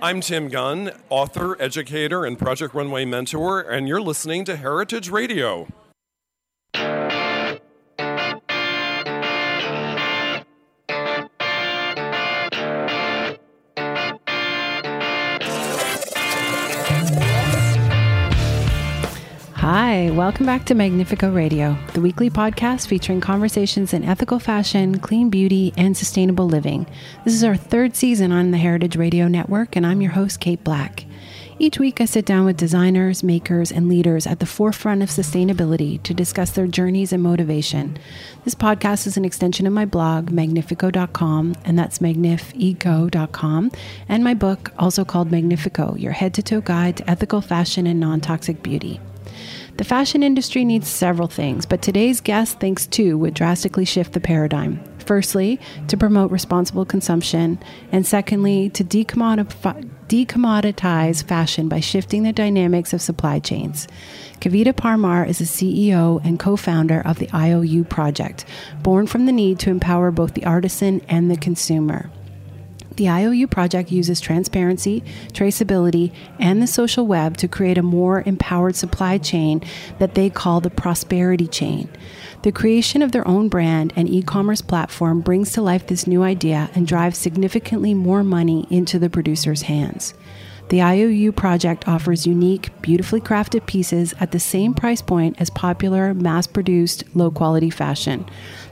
I'm Tim Gunn, author, educator, and Project Runway mentor, and you're listening to Heritage Radio. Hi, welcome back to Magnifeco Radio, the weekly podcast featuring conversations in ethical fashion, clean beauty, and sustainable living. This is our third season on the Heritage Radio Network, and I'm your host, Kate Black. Each week, I sit down with designers, makers, and leaders at the forefront of sustainability to discuss their journeys and motivation. This podcast is an extension of my blog, magnifeco.com, and that's magnifeco.com, and my book, also called Magnifeco Your Head to Toe Guide to Ethical Fashion and Non Toxic Beauty. The fashion industry needs several things, but today's guest thinks two would drastically shift the paradigm. Firstly, to promote responsible consumption, and secondly, to decommoditize fashion by shifting the dynamics of supply chains. Kavita Parmar is a CEO and co founder of the IOU Project, born from the need to empower both the artisan and the consumer. The IOU project uses transparency, traceability, and the social web to create a more empowered supply chain that they call the prosperity chain. The creation of their own brand and e commerce platform brings to life this new idea and drives significantly more money into the producer's hands. The IOU project offers unique, beautifully crafted pieces at the same price point as popular, mass produced, low quality fashion.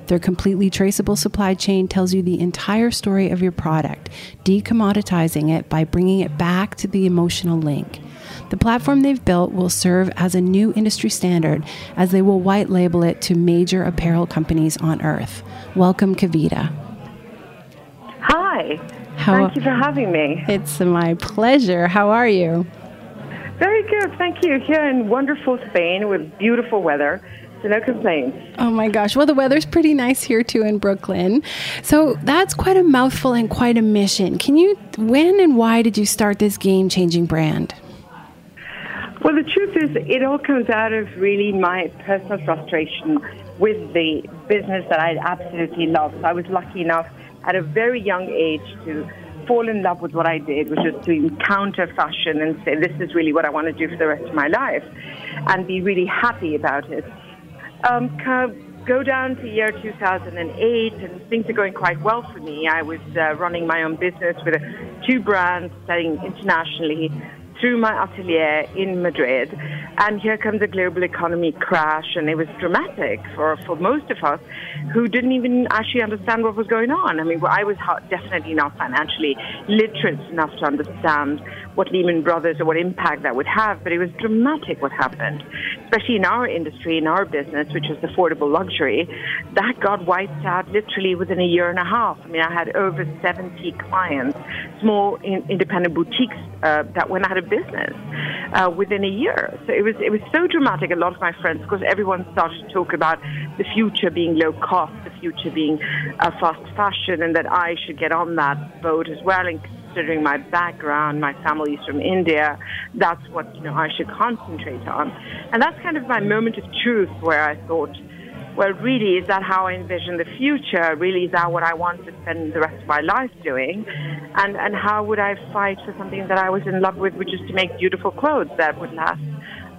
Their completely traceable supply chain tells you the entire story of your product, decommoditizing it by bringing it back to the emotional link. The platform they've built will serve as a new industry standard as they will white label it to major apparel companies on earth. Welcome, Kavita. Hi. How, Thank you for having me. It's my pleasure. How are you? Very good. Thank you. Here in wonderful Spain with beautiful weather. So no complaints. Oh my gosh. Well, the weather's pretty nice here too in Brooklyn. So that's quite a mouthful and quite a mission. Can you, when and why did you start this game changing brand? Well, the truth is, it all comes out of really my personal frustration with the business that I absolutely love. So I was lucky enough at a very young age to fall in love with what I did, which was to encounter fashion and say, this is really what I want to do for the rest of my life, and be really happy about it. Um, go down to year 2008, and things are going quite well for me. I was uh, running my own business with two brands selling internationally through my atelier in Madrid. And here comes a global economy crash, and it was dramatic for, for most of us who didn't even actually understand what was going on. I mean, I was definitely not financially literate enough to understand what Lehman Brothers or what impact that would have, but it was dramatic what happened, especially in our industry, in our business, which was affordable luxury. That got wiped out literally within a year and a half. I mean, I had over 70 clients, small in, independent boutiques uh, that went out of business uh, within a year. So it was it was so dramatic. A lot of my friends, because everyone started to talk about the future being low cost, the future being uh, fast fashion, and that I should get on that boat as well. And considering my background, my family is from India, that's what you know I should concentrate on. And that's kind of my moment of truth where I thought well, really, is that how I envision the future? Really, is that what I want to spend the rest of my life doing? And, and how would I fight for something that I was in love with, which is to make beautiful clothes that would last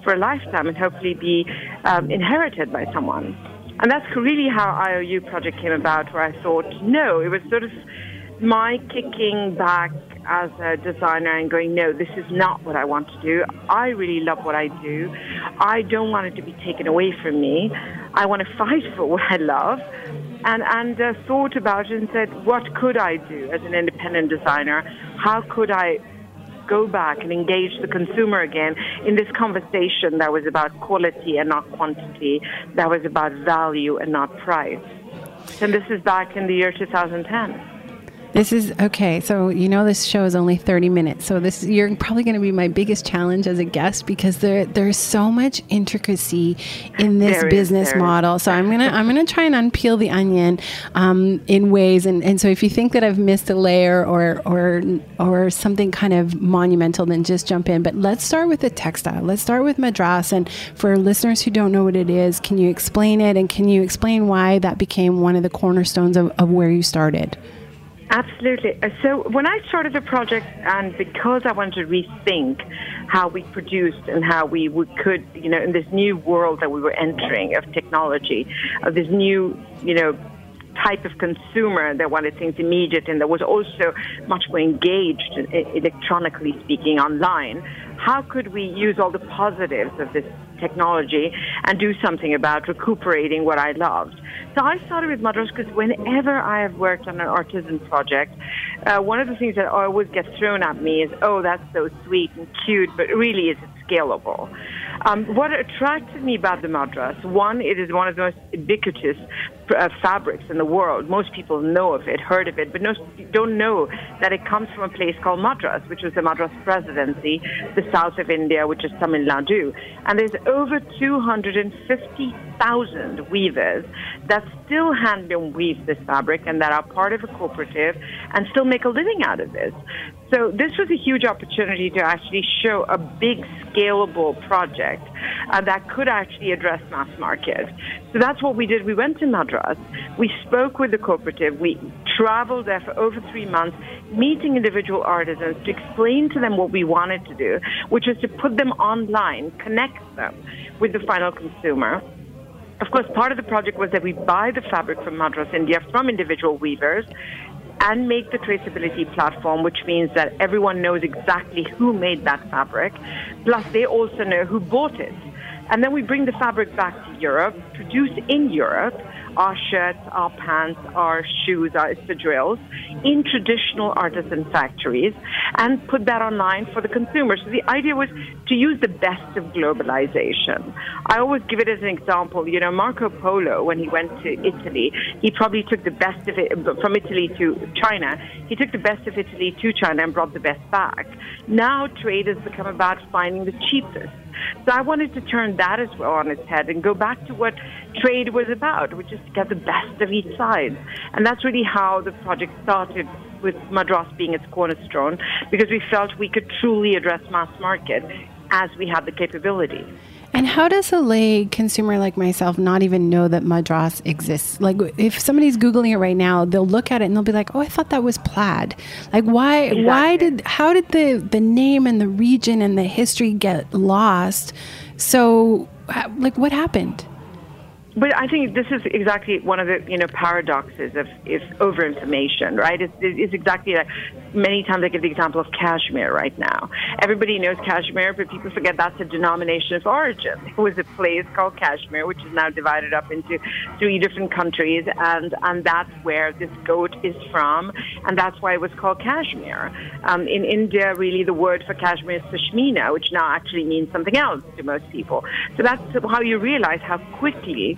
for a lifetime and hopefully be um, inherited by someone? And that's really how IOU project came about, where I thought, no, it was sort of my kicking back as a designer and going, no, this is not what I want to do. I really love what I do. I don't want it to be taken away from me. I want to fight for what I love. And, and uh, thought about it and said, what could I do as an independent designer? How could I go back and engage the consumer again in this conversation that was about quality and not quantity, that was about value and not price? And this is back in the year 2010. This is okay. So you know this show is only thirty minutes. So this you're probably going to be my biggest challenge as a guest because there there's so much intricacy in this There is, business is. model. So I'm gonna I'm gonna try and unpeel the onion um, in ways. And, and so if you think that I've missed a layer or or or something kind of monumental, then just jump in. But let's start with the textile. Let's start with Madras. And for listeners who don't know what it is, can you explain it? And can you explain why that became one of the cornerstones of, of where you started? Absolutely. Uh, So when I started the project, and because I wanted to rethink how we produced and how we could, you know, in this new world that we were entering of technology, of this new, you know, type of consumer that wanted things immediate and that was also much more engaged electronically speaking online. How could we use all the positives of this technology and do something about recuperating what I loved? So I started with Madras because whenever I have worked on an artisan project, uh, one of the things that always gets thrown at me is, oh, that's so sweet and cute, but really is it scalable? Um, what attracted me about the Madras, one, it is one of the most ubiquitous uh, fabrics in the world. Most people know of it, heard of it, but no, don't know that it comes from a place called Madras, which was the Madras Presidency, the south of India, which is Tamil Nadu. And there's over 250,000 weavers that still handloom weave this fabric and that are part of a cooperative and still make a living out of this. So this was a huge opportunity to actually show a big scalable project uh, that could actually address mass market. So that's what we did. We went to Madras. We spoke with the cooperative. We traveled there for over three months, meeting individual artisans to explain to them what we wanted to do, which was to put them online, connect them with the final consumer. Of course, part of the project was that we buy the fabric from Madras, India, from individual weavers and make the traceability platform, which means that everyone knows exactly who made that fabric. Plus, they also know who bought it. And then we bring the fabric back to Europe, produce in Europe our shirts, our pants, our shoes, our espadrilles in traditional artisan factories and put that online for the consumer. So the idea was to use the best of globalization. I always give it as an example. You know, Marco Polo, when he went to Italy, he probably took the best of it from Italy to China. He took the best of Italy to China and brought the best back. Now trade has become about finding the cheapest. So I wanted to turn that as well on its head and go back to what trade was about, which is to get the best of each side. And that's really how the project started with Madras being its cornerstone, because we felt we could truly address mass market as we had the capability. And how does a lay consumer like myself not even know that Madras exists? Like, if somebody's googling it right now, they'll look at it and they'll be like, "Oh, I thought that was plaid." Like, why? Why did? How did the the name and the region and the history get lost? So, like, what happened? But I think this is exactly one of the you know paradoxes of is over information, right? It's, it's exactly like many times I give the example of cashmere right now. Everybody knows cashmere, but people forget that's a denomination of origin. It was a place called Kashmir, which is now divided up into three different countries, and and that's where this goat is from, and that's why it was called cashmere. Um, in India, really, the word for cashmere is Pashmina, which now actually means something else to most people. So that's how you realize how quickly,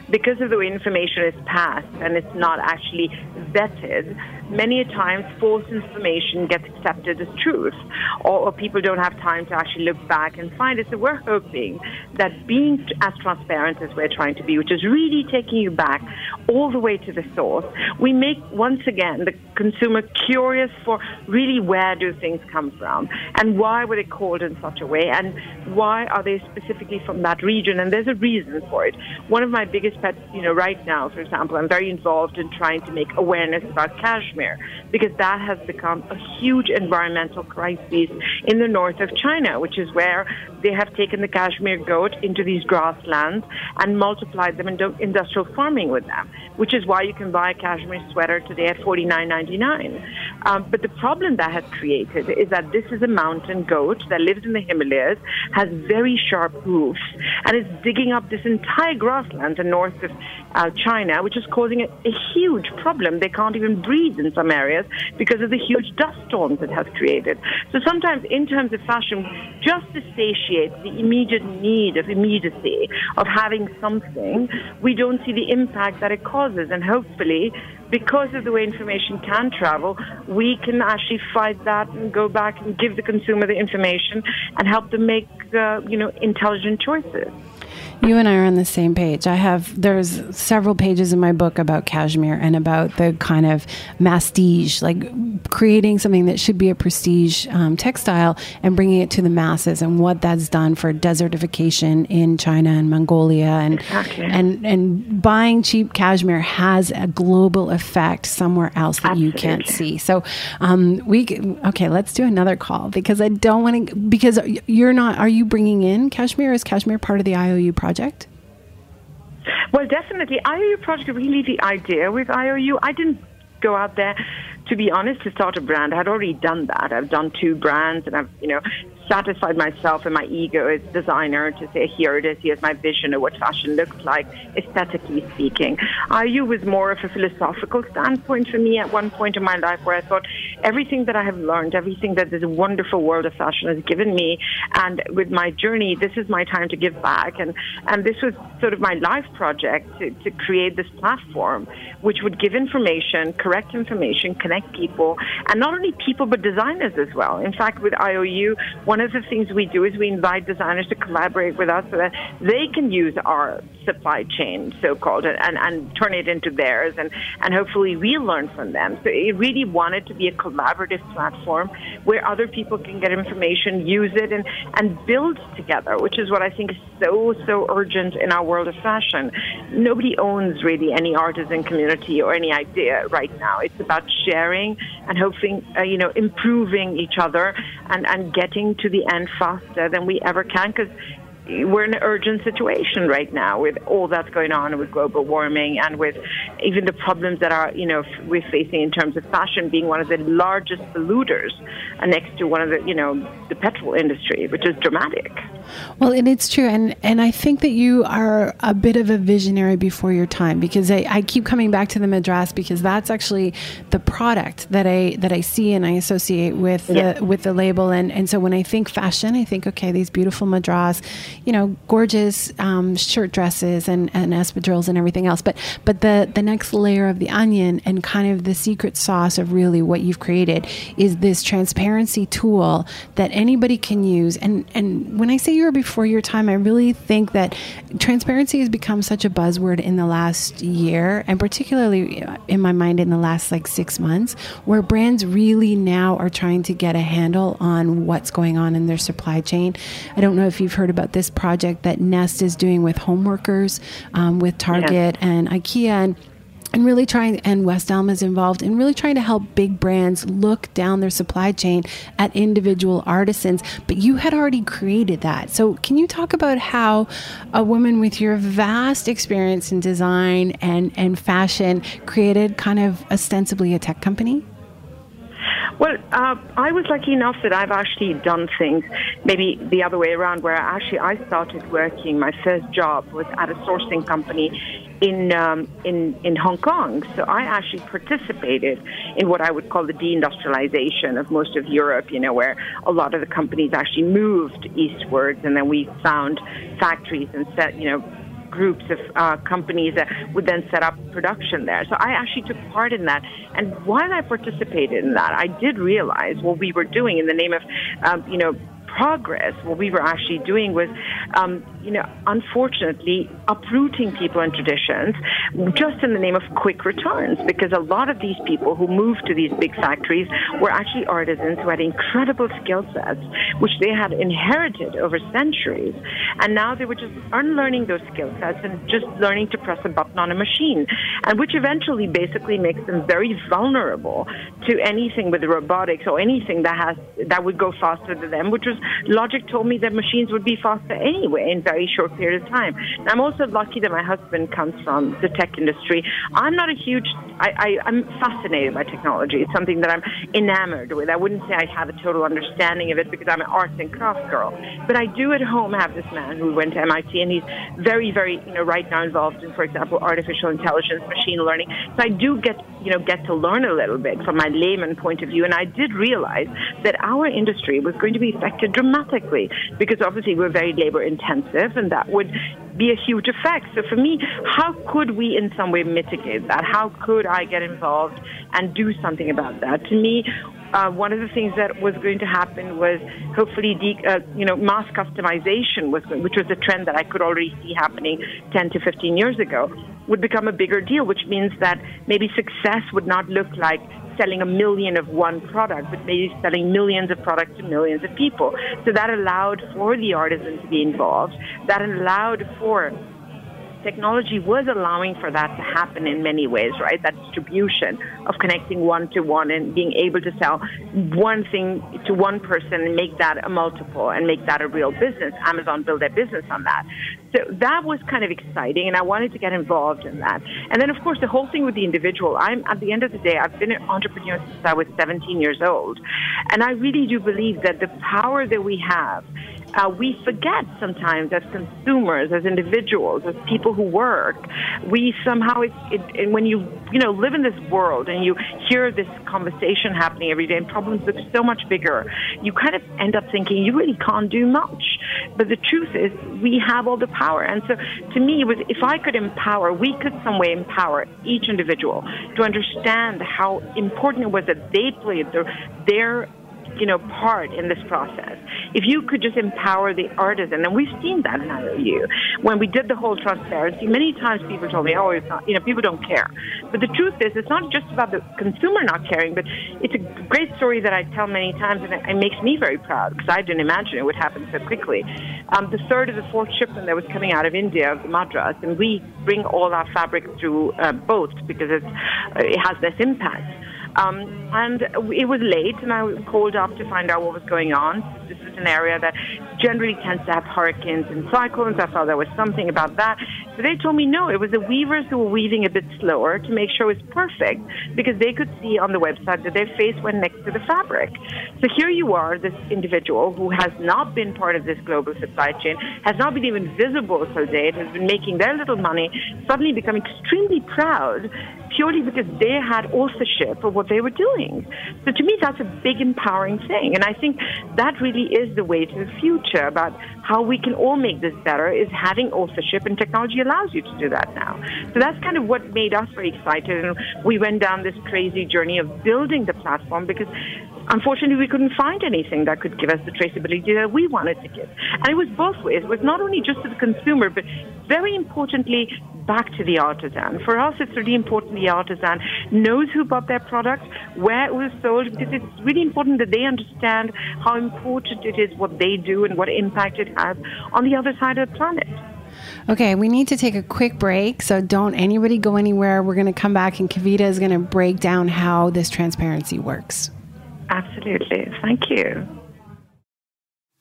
because of the way information is passed and it's not actually vetted, many a times false information gets accepted as truth, or, or people don't have time to actually look back and find it. So we're hoping that being as transparent as we're trying to be, which is really taking you back all the way to the source, we make once again the consumer curious for really where do things come from and why were they called in such a way and why are they specifically from that region and there's a reason for it. One of my biggest pet, you know, right now, for example, I'm very involved in trying to make awareness about cashmere because that has become a huge environmental crisis in the north of China, which is where they have taken the cashmere goat into these grasslands and multiplied them into industrial farming with them, which is why you can buy a cashmere sweater today at $49.99. Um, but the problem that has created is that this is a mountain goat that lives in the Himalayas, has very sharp hooves, and is digging up this entire grassland in north of uh, China, which is causing a, a huge problem. They can't even breathe in some areas because of the huge dust storms it has created. So sometimes, in terms of fashion, just to satiate the immediate need of immediacy, of having something, we don't see the impact that it causes. And hopefully, because of the way information can travel, we can actually fight that and go back and give the consumer the information and help them make, uh, you know, intelligent choices. You and I are on the same page. I have there's several pages in my book about cashmere and about the kind of mastige, like creating something that should be a prestige um, textile and bringing it to the masses, and what that's done for desertification in China and Mongolia, and exactly. and and buying cheap cashmere has a global effect somewhere else that Absolutely. you can't see. So um, we okay, let's do another call because I don't want to because you're not. Are you bringing in cashmere? Is cashmere part of the IOU project? Well, definitely. IOU project really the idea with IOU. I didn't go out there to be honest to start a brand. I had already done that. I've done two brands, and I've you know satisfied myself and my ego as designer to say, here it is, here's my vision of what fashion looks like, aesthetically speaking. IOU was more of a philosophical standpoint for me at one point in my life where I thought everything that I have learned, everything that this wonderful world of fashion has given me, and with my journey, this is my time to give back. And, and this was sort of my life project to, to create this platform, which would give information, correct information, connect people, and not only people, but designers as well. In fact, with IOU, one of the things we do is we invite designers to collaborate with us so that they can use our supply chain, so called, and, and, and turn it into theirs, and, and hopefully we learn from them. So it really wanted to be a collaborative platform where other people can get information, use it, and, and build together, which is what I think is so, so urgent in our world of fashion. Nobody owns really any artisan community or any idea right now. It's about sharing and hoping, uh, you know, improving each other and, and getting to the end faster than we ever can because we're in an urgent situation right now with all that's going on with global warming and with even the problems that are, you know, we're facing in terms of fashion being one of the largest polluters uh, next to one of the, you know, the petrol industry, which is dramatic. Well, and it's true, and and I think that you are a bit of a visionary before your time because I, I keep coming back to the madras because that's actually the product that I that I see and I associate with Yeah. the with the label, and and so when I think fashion, I think okay, these beautiful madras, you know, gorgeous um, shirt dresses and and espadrilles and everything else, but but the the next layer of the onion and kind of the secret sauce of really what you've created is this transparency tool that anybody can use, and and when I say you were before your time, I really think that transparency has become such a buzzword in the last year, and particularly in my mind in the last like six months, where brands really now are trying to get a handle on what's going on in their supply chain. I don't know if you've heard about this project that Nest is doing with home workers, um, with Target and IKEA, and and really trying and West Elm is involved in really trying to help big brands look down their supply chain at individual artisans. But you had already created that. So can you talk about how a woman with your vast experience in design and and fashion created kind of ostensibly a tech company Well, uh, I was lucky enough that I've actually done things maybe the other way around, where actually I started working. My first job was at a sourcing company in um, in in Hong Kong. So I actually participated in what I would call the deindustrialization of most of Europe. You know, where a lot of the companies actually moved eastwards, and then we found factories and set you know groups of uh, companies that would then set up production there. So I actually took part in that. And while I participated in that, I did realize what we were doing in the name of, um, you know, progress. What we were actually doing was um, you know, unfortunately, uprooting people and traditions just in the name of quick returns. Because a lot of these people who moved to these big factories were actually artisans who had incredible skill sets, which they had inherited over centuries. And now they were just unlearning those skill sets and just learning to press a button on a machine, and which eventually basically makes them very vulnerable to anything with robotics or anything that has that would go faster than them, which was logic told me that machines would be faster anyway in very short period of time. I'm also lucky that my husband comes from the tech industry. I'm not a huge I, I, am fascinated by technology. It's something that I'm enamored with. I wouldn't say I have a total understanding of it because I'm an arts and crafts girl. But I do at home have this man who went to MIT and he's very, very, you know, right now involved in, for example, artificial intelligence, machine learning. So I do get, you know, get to learn a little bit from my layman point of view. And I did realize that our industry was going to be affected dramatically because obviously we're very labor intensive and that would be a huge effect. So for me, how could we in some way mitigate that? How could I get involved and do something about that? To me, uh, one of the things that was going to happen was hopefully, de- uh, you know, mass customization was, which was a trend that I could already see happening 10 to 15 years ago, would become a bigger deal, which means that maybe success would not look like selling a million of one product, but maybe selling millions of products to millions of people. So that allowed for the artisan to be involved. That allowed for technology was allowing for that to happen in many ways, right? That distribution of connecting one to one and being able to sell one thing to one person and make that a multiple and make that a real business. Amazon built their business on that. So that was kind of exciting, and I wanted to get involved in that. And then, of course, the whole thing with the individual. I'm at the end of the day, I've been an entrepreneur since I was 17 years old, and I really do believe that the power that we have uh, we forget sometimes as consumers, as individuals, as people who work, we somehow, it, it, and when you, you know, live in this world and you hear this conversation happening every day and problems look so much bigger, you kind of end up thinking you really can't do much. But the truth is, we have all the power. And so to me, it was, if I could empower, we could some way empower each individual to understand how important it was that they played their, their you know, part in this process. If you could just empower the artisan, and we've seen that in IOU. When we did the whole transparency, many times people told me, oh, it's not, you know, people don't care. But the truth is, it's not just about the consumer not caring, but it's a great story that I tell many times, and it, makes me very proud because I didn't imagine it would happen so quickly. Um, the third or the fourth shipment that was coming out of India, of the Madras, and we bring all our fabric through uh, boats because it's, it has less impact. Um, and it was late, and I called up to find out what was going on. This is an area that generally tends to have hurricanes and cyclones. I thought there was something about that. So they told me no, it was the weavers who were weaving a bit slower to make sure it was perfect because they could see on the website that their face went next to the fabric. So here you are, this individual who has not been part of this global supply chain, has not been even visible till date, has been making their little money, suddenly become extremely proud purely because they had authorship of what they were doing. So to me, that's a big empowering thing. And I think that really is the way to the future about how we can all make this better is having authorship and technology allows you to do that now. So that's kind of what made us very excited. And we went down this crazy journey of building the platform because unfortunately, we couldn't find anything that could give us the traceability that we wanted to give. And it was both ways. It was not only just to the consumer, but very importantly, back to the artisan. For us, it's really important the artisan knows who bought their product, where it was sold, because it's really important that they understand how important it is what they do and what impact it has on the other side of the planet. Okay, we need to take a quick break, so don't anybody go anywhere. We're going to come back, and Kavita is going to break down how this transparency works. Absolutely. Thank you.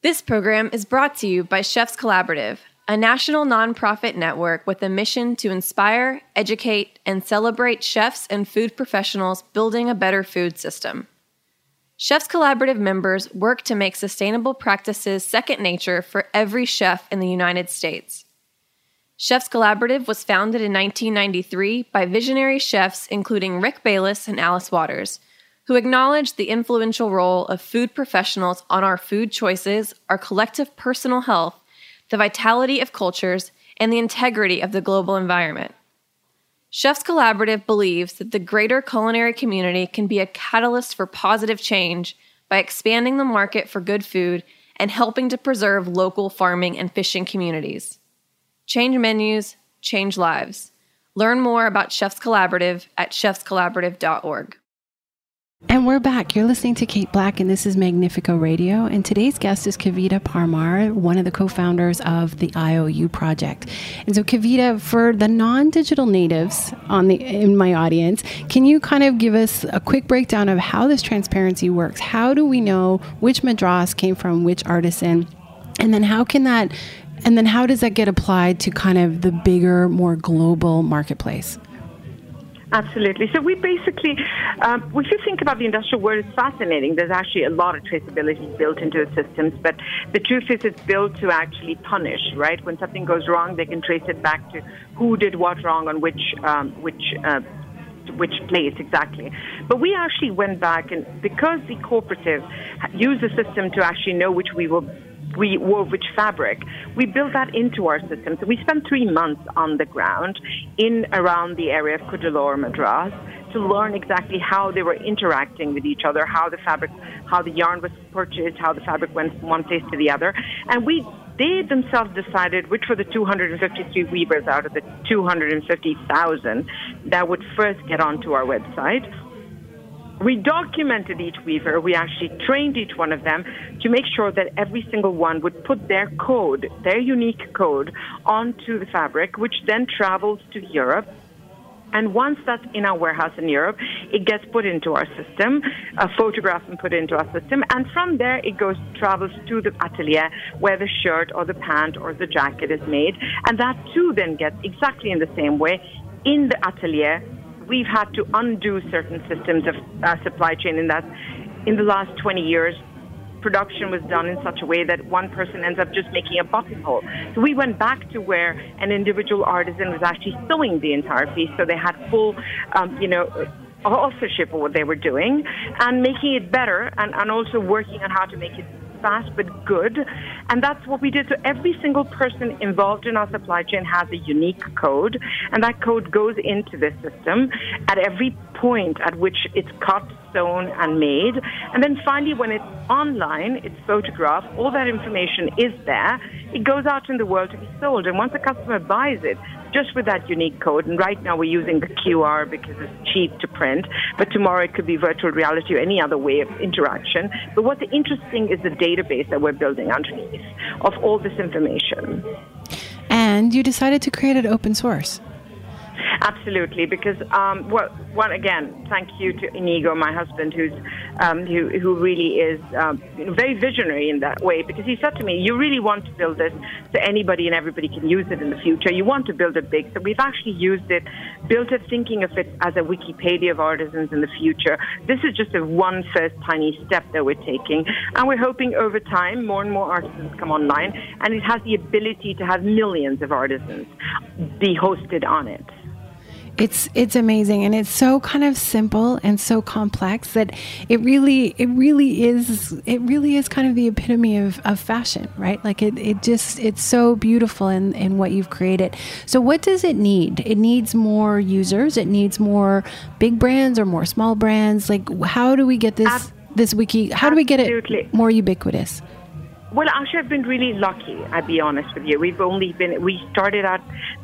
This program is brought to you by Chefs Collaborative, a national nonprofit network with a mission to inspire, educate, and celebrate chefs and food professionals building a better food system. Chefs Collaborative members work to make sustainable practices second nature for every chef in the United States. Chefs Collaborative was founded in 1993 by visionary chefs including Rick Bayless and Alice Waters who acknowledged the influential role of food professionals on our food choices, our collective personal health, the vitality of cultures, and the integrity of the global environment. Chefs Collaborative believes that the greater culinary community can be a catalyst for positive change by expanding the market for good food and helping to preserve local farming and fishing communities. Change menus, change lives. Learn more about Chefs Collaborative at chefscollaborative.org. And we're back. You're listening to Kate Black, and this is Magnifeco Radio. And today's guest is Kavita Parmar, one of the co founders of the IOU project. And so, Kavita, for the non digital natives on the, in my audience, can you kind of give us a quick breakdown of how this transparency works? How do we know which madras came from which artisan? And then, how can that, and then how does that get applied to kind of the bigger, more global marketplace? Absolutely. So we basically, um, if you think about the industrial world, it's fascinating. There's actually a lot of traceability built into the systems, but the truth is it's built to actually punish, right? When something goes wrong, they can trace it back to who did what wrong on which, um, which, uh, which place exactly. But we actually went back and because the cooperative used the system to actually know which we were we wove which fabric. We built that into our system. So we spent three months on the ground in around the area of Cuddalore, Madras, to learn exactly how they were interacting with each other, how the fabric, how the yarn was purchased, how the fabric went from one place to the other. And we, they themselves decided which were the 253 weavers out of the 250,000 that would first get onto our website we documented each weaver. We actually trained each one of them to make sure that every single one would put their code, their unique code, onto the fabric, which then travels to Europe. And once that's in our warehouse in Europe, it gets put into our system, a photograph and put into our system, and from there it goes travels to the atelier where the shirt or the pant or the jacket is made, and that too then gets exactly in the same way in the atelier we've had to undo certain systems of uh, supply chain in that in the last 20 years, production was done in such a way that one person ends up just making a buttonhole. So we went back to where an individual artisan was actually sewing the entire piece, so they had full, um, you know, authorship of what they were doing and making it better and, and also working on how to make it fast but good. And that's what we did. So every single person involved in our supply chain has a unique code, and that code goes into this system at every point at which it's cut, sewn, and made. And then finally, when it's online, it's photographed, all that information is there. It goes out in the world to be sold. And once a customer buys it, just with that unique code. And right now we're using the QR because it's cheap to print, but tomorrow it could be virtual reality or any other way of interaction. But what's interesting is the database that we're building underneath of all this information. And you decided to create it open source. Absolutely, because um, well, again, thank you to Inigo, my husband, who's um, who who really is um, very visionary in that way. Because he said to me, "You really want to build this so anybody and everybody can use it in the future. You want to build it big." So we've actually used it, built it, thinking of it as a Wikipedia of artisans in the future. This is just a one first tiny step that we're taking, and we're hoping over time more and more artisans come online, and it has the ability to have millions of artisans be hosted on it. It's it's amazing and it's so kind of simple and so complex that it really it really is it really is kind of the epitome of, of fashion, right? Like it, it just it's so beautiful in, in what you've created. So what does it need? It needs more users, it needs more big brands or more small brands. Like how do we get this Ab- this wiki how do we get it more ubiquitous? Well, actually, I've been really lucky. I'll be honest with you. We've only been we started out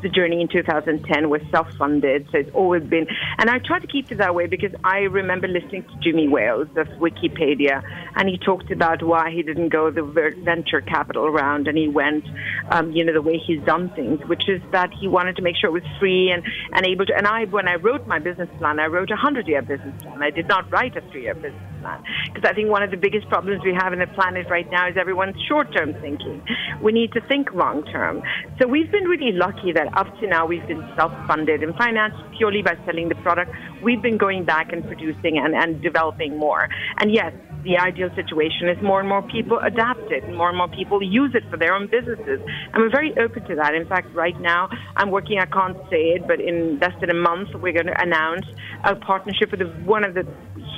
the journey in 2010. We're self-funded, so it's always been. And I try to keep it that way because I remember listening to Jimmy Wales of Wikipedia, and he talked about why he didn't go the venture capital round, and he went, um, you know, the way he's done things, which is that he wanted to make sure it was free and and able to. And I, when I wrote my business plan, I wrote a hundred-year business plan. I did not write a three-year business plan because I think one of the biggest problems we have in the planet right now is everyone's short term thinking. We need to think long term. So we've been really lucky that up to now we've been self funded and financed purely by selling the product. We've been going back and producing and, and developing more. And yes, the ideal situation is more and more people adapt it, and more and more people use it for their own businesses. And we're very open to that. In fact, right now, I'm working, I can't say it, but in less than a month, we're going to announce a partnership with one of the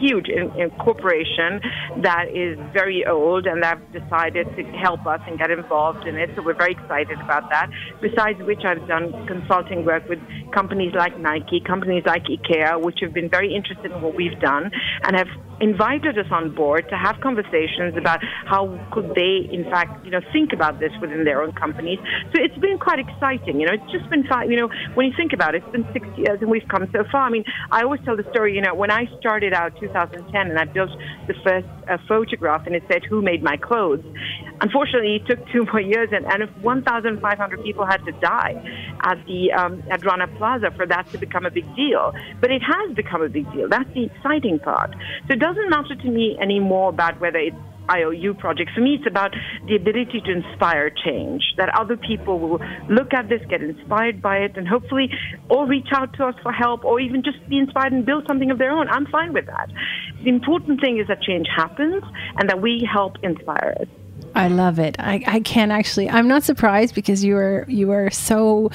huge in, in corporation that is very old and that have decided to help us and get involved in it. So we're very excited about that. Besides which, I've done consulting work with companies like Nike, companies like IKEA, which have been very interested in what we've done and have invited us on board to have conversations about how could they, in fact, you know, think about this within their own companies. So it's been quite exciting. You know, it's just been, you know, when you think about it, it's been six years and we've come so far. I mean, I always tell the story, you know, when I started out 2010 and I built the first uh, photograph and it said, who made my clothes? Unfortunately, it took two more years and, and 1,500 people had to die at the um, at Rana Plaza for that to become a big deal. But it has become a big deal. That's the exciting part. So it doesn't matter to me anymore about whether it's IOU project. For me, it's about the ability to inspire change, that other people will look at this, get inspired by it, and hopefully or reach out to us for help or even just be inspired and build something of their own. I'm fine with that. The important thing is that change happens and that we help inspire it. I love it. I, I can't actually. I'm not surprised because you are you are so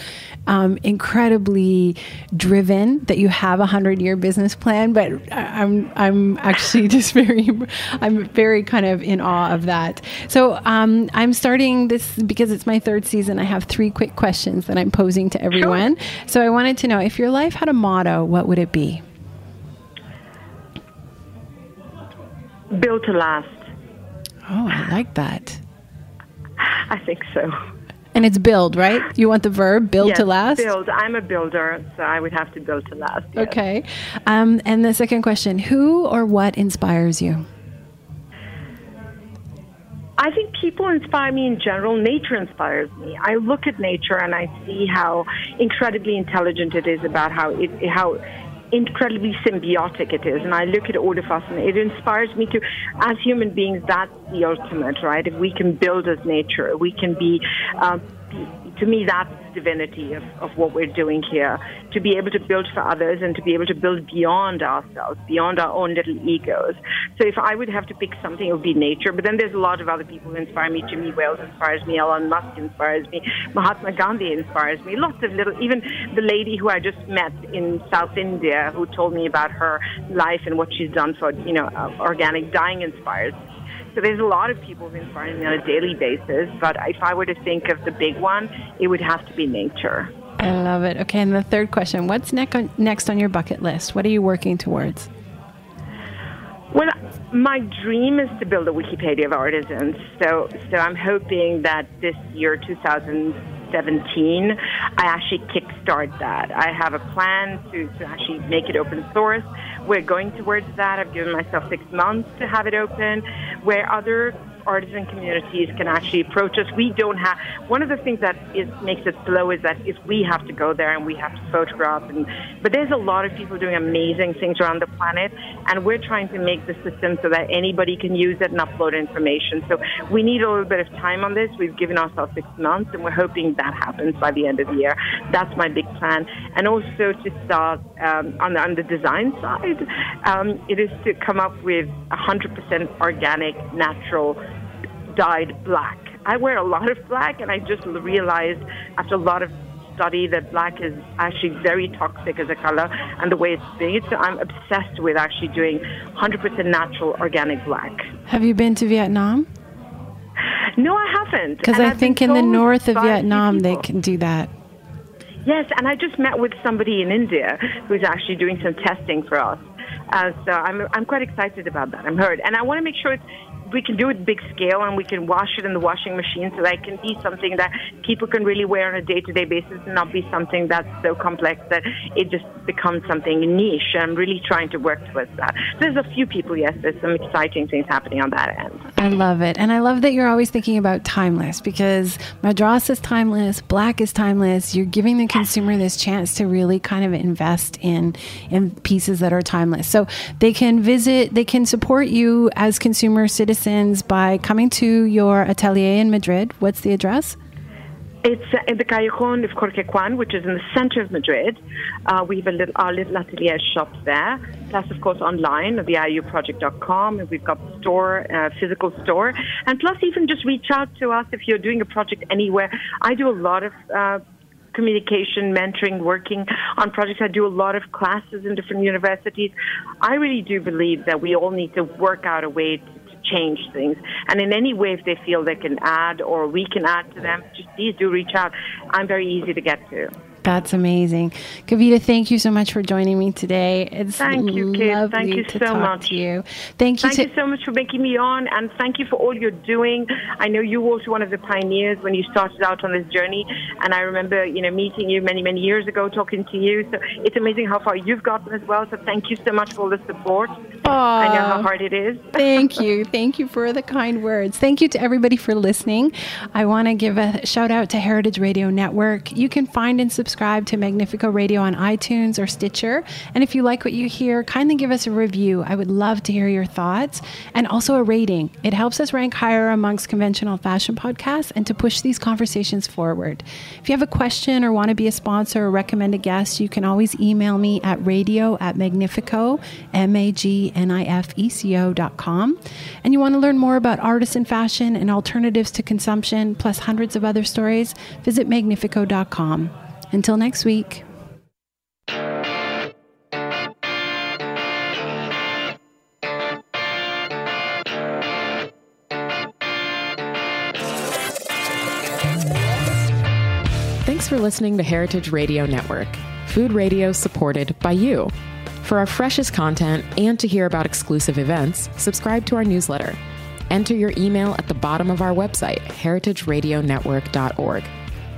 um, incredibly driven that you have a hundred year business plan. But I'm I'm actually just very I'm very kind of in awe of that. So um, I'm starting this because it's my third season. I have three quick questions that I'm posing to everyone. Sure. So I wanted to know if your life had a motto, what would it be? Built to last. Oh, I like that. I think so. And it's build, right? You want the verb build yes, to last? Build. I'm a builder, so I would have to build to last. Yes. Okay. Um, and the second question Who or what inspires you? I think people inspire me in general. Nature inspires me. I look at nature and I see how incredibly intelligent it is about how it how incredibly symbiotic it is. And I look at all of us and it inspires me to, as human beings, that's the ultimate, right? If we can build as nature, we can be, uh, to me, that's divinity of, of what we're doing here to be able to build for others and to be able to build beyond ourselves, beyond our own little egos. So if I would have to pick something, it would be nature. But then there's a lot of other people who inspire me. Jimmy Wales inspires me. Elon Musk inspires me. Mahatma Gandhi inspires me. Lots of little, even the lady who I just met in South India who told me about her life and what she's done for, you know, uh, organic dyeing inspires me. So there's a lot of people who inspire me on a daily basis, but if I were to think of the big one, it would have to be nature. I love it. Okay, and the third question What's next on, next on your bucket list? What are you working towards? Well, my dream is to build a Wikipedia of artisans. So, so I'm hoping that this year, 2017, I actually kickstart that. I have a plan to, to actually make it open source. We're going towards that. I've given myself six months to have it open, where other artisan communities can actually approach us. We don't have one of the things that is makes it slow is that if we have to go there and we have to photograph and but there's a lot of people doing amazing things around the planet and we're trying to make the system so that anybody can use it and upload information. So we need a little bit of time on this. We've given ourselves six months and we're hoping that happens by the end of the year. That's my big plan. And also to start um, on, the, on the design side, um, it is to come up with 100% organic, natural dyed black. I wear a lot of black, and I just realized after a lot of study that black is actually very toxic as a color and the way it's made. So I'm obsessed with actually doing 100% natural organic black. Have you been to Vietnam? No, I haven't. Because I think in the north of Vietnam they can do that. Yes, and I just met with somebody in India who's actually doing some testing for us. Uh, so I'm I'm quite excited about that. I'm heard, and I want to make sure it's we can do it big scale and we can wash it in the washing machine so that it can be something that people can really wear on a day-to-day basis and not be something that's so complex that it just becomes something niche. I'm really trying to work towards that. There's a few people, yes, there's some exciting things happening on that end. I love it. And I love that you're always thinking about timeless because Madras is timeless, black is timeless. You're giving the consumer this chance to really kind of invest in in pieces that are timeless. So they can visit, they can support you as consumer citizens citizens by coming to your atelier in Madrid. What's the address? It's uh, in the Callejon of Corquequan, which is in the center of Madrid. Uh, we have a little, our little atelier shop there. Plus, of course, online at the iouproject.com. And we've got store, uh, physical store. And plus, even just reach out to us if you're doing a project anywhere. I do a lot of uh, communication, mentoring, working on projects. I do a lot of classes in different universities. I really do believe that we all need to work out a way change things. And in any way, if they feel they can add or we can add to them, just please do reach out. I'm very easy to get to. That's amazing. Kavita, thank you so much for joining me today. It's thank you, Kate. thank you to so talk much. to you. Thank you. Thank to- you so much for making me on, and thank you for all you're doing. I know you were also one of the pioneers when you started out on this journey, and I remember, you know, meeting you many, many years ago, talking to you. So it's amazing how far you've gotten as well. So thank you so much for all the support. I know how hard it is. Thank you. Thank you for the kind words. Thank you to everybody for listening. I want to give a shout out to Heritage Radio Network. You can find and subscribe to Magnifeco Radio on iTunes or Stitcher. And if you like what you hear, kindly give us a review. I would love to hear your thoughts and also a rating. It helps us rank higher amongst conventional fashion podcasts and to push these conversations forward. If you have a question or want to be a sponsor or recommend a guest, you can always email me at radio at magnifeco, M A G N I F E C O dot com. And you want to learn more about artisan fashion and alternatives to consumption, plus hundreds of other stories, visit magnifeco.com. Until next week. Thanks for listening to Heritage Radio Network, food radio supported by you. For our freshest content and to hear about exclusive events, subscribe to our newsletter. Enter your email at the bottom of our website, heritageradionetwork.org.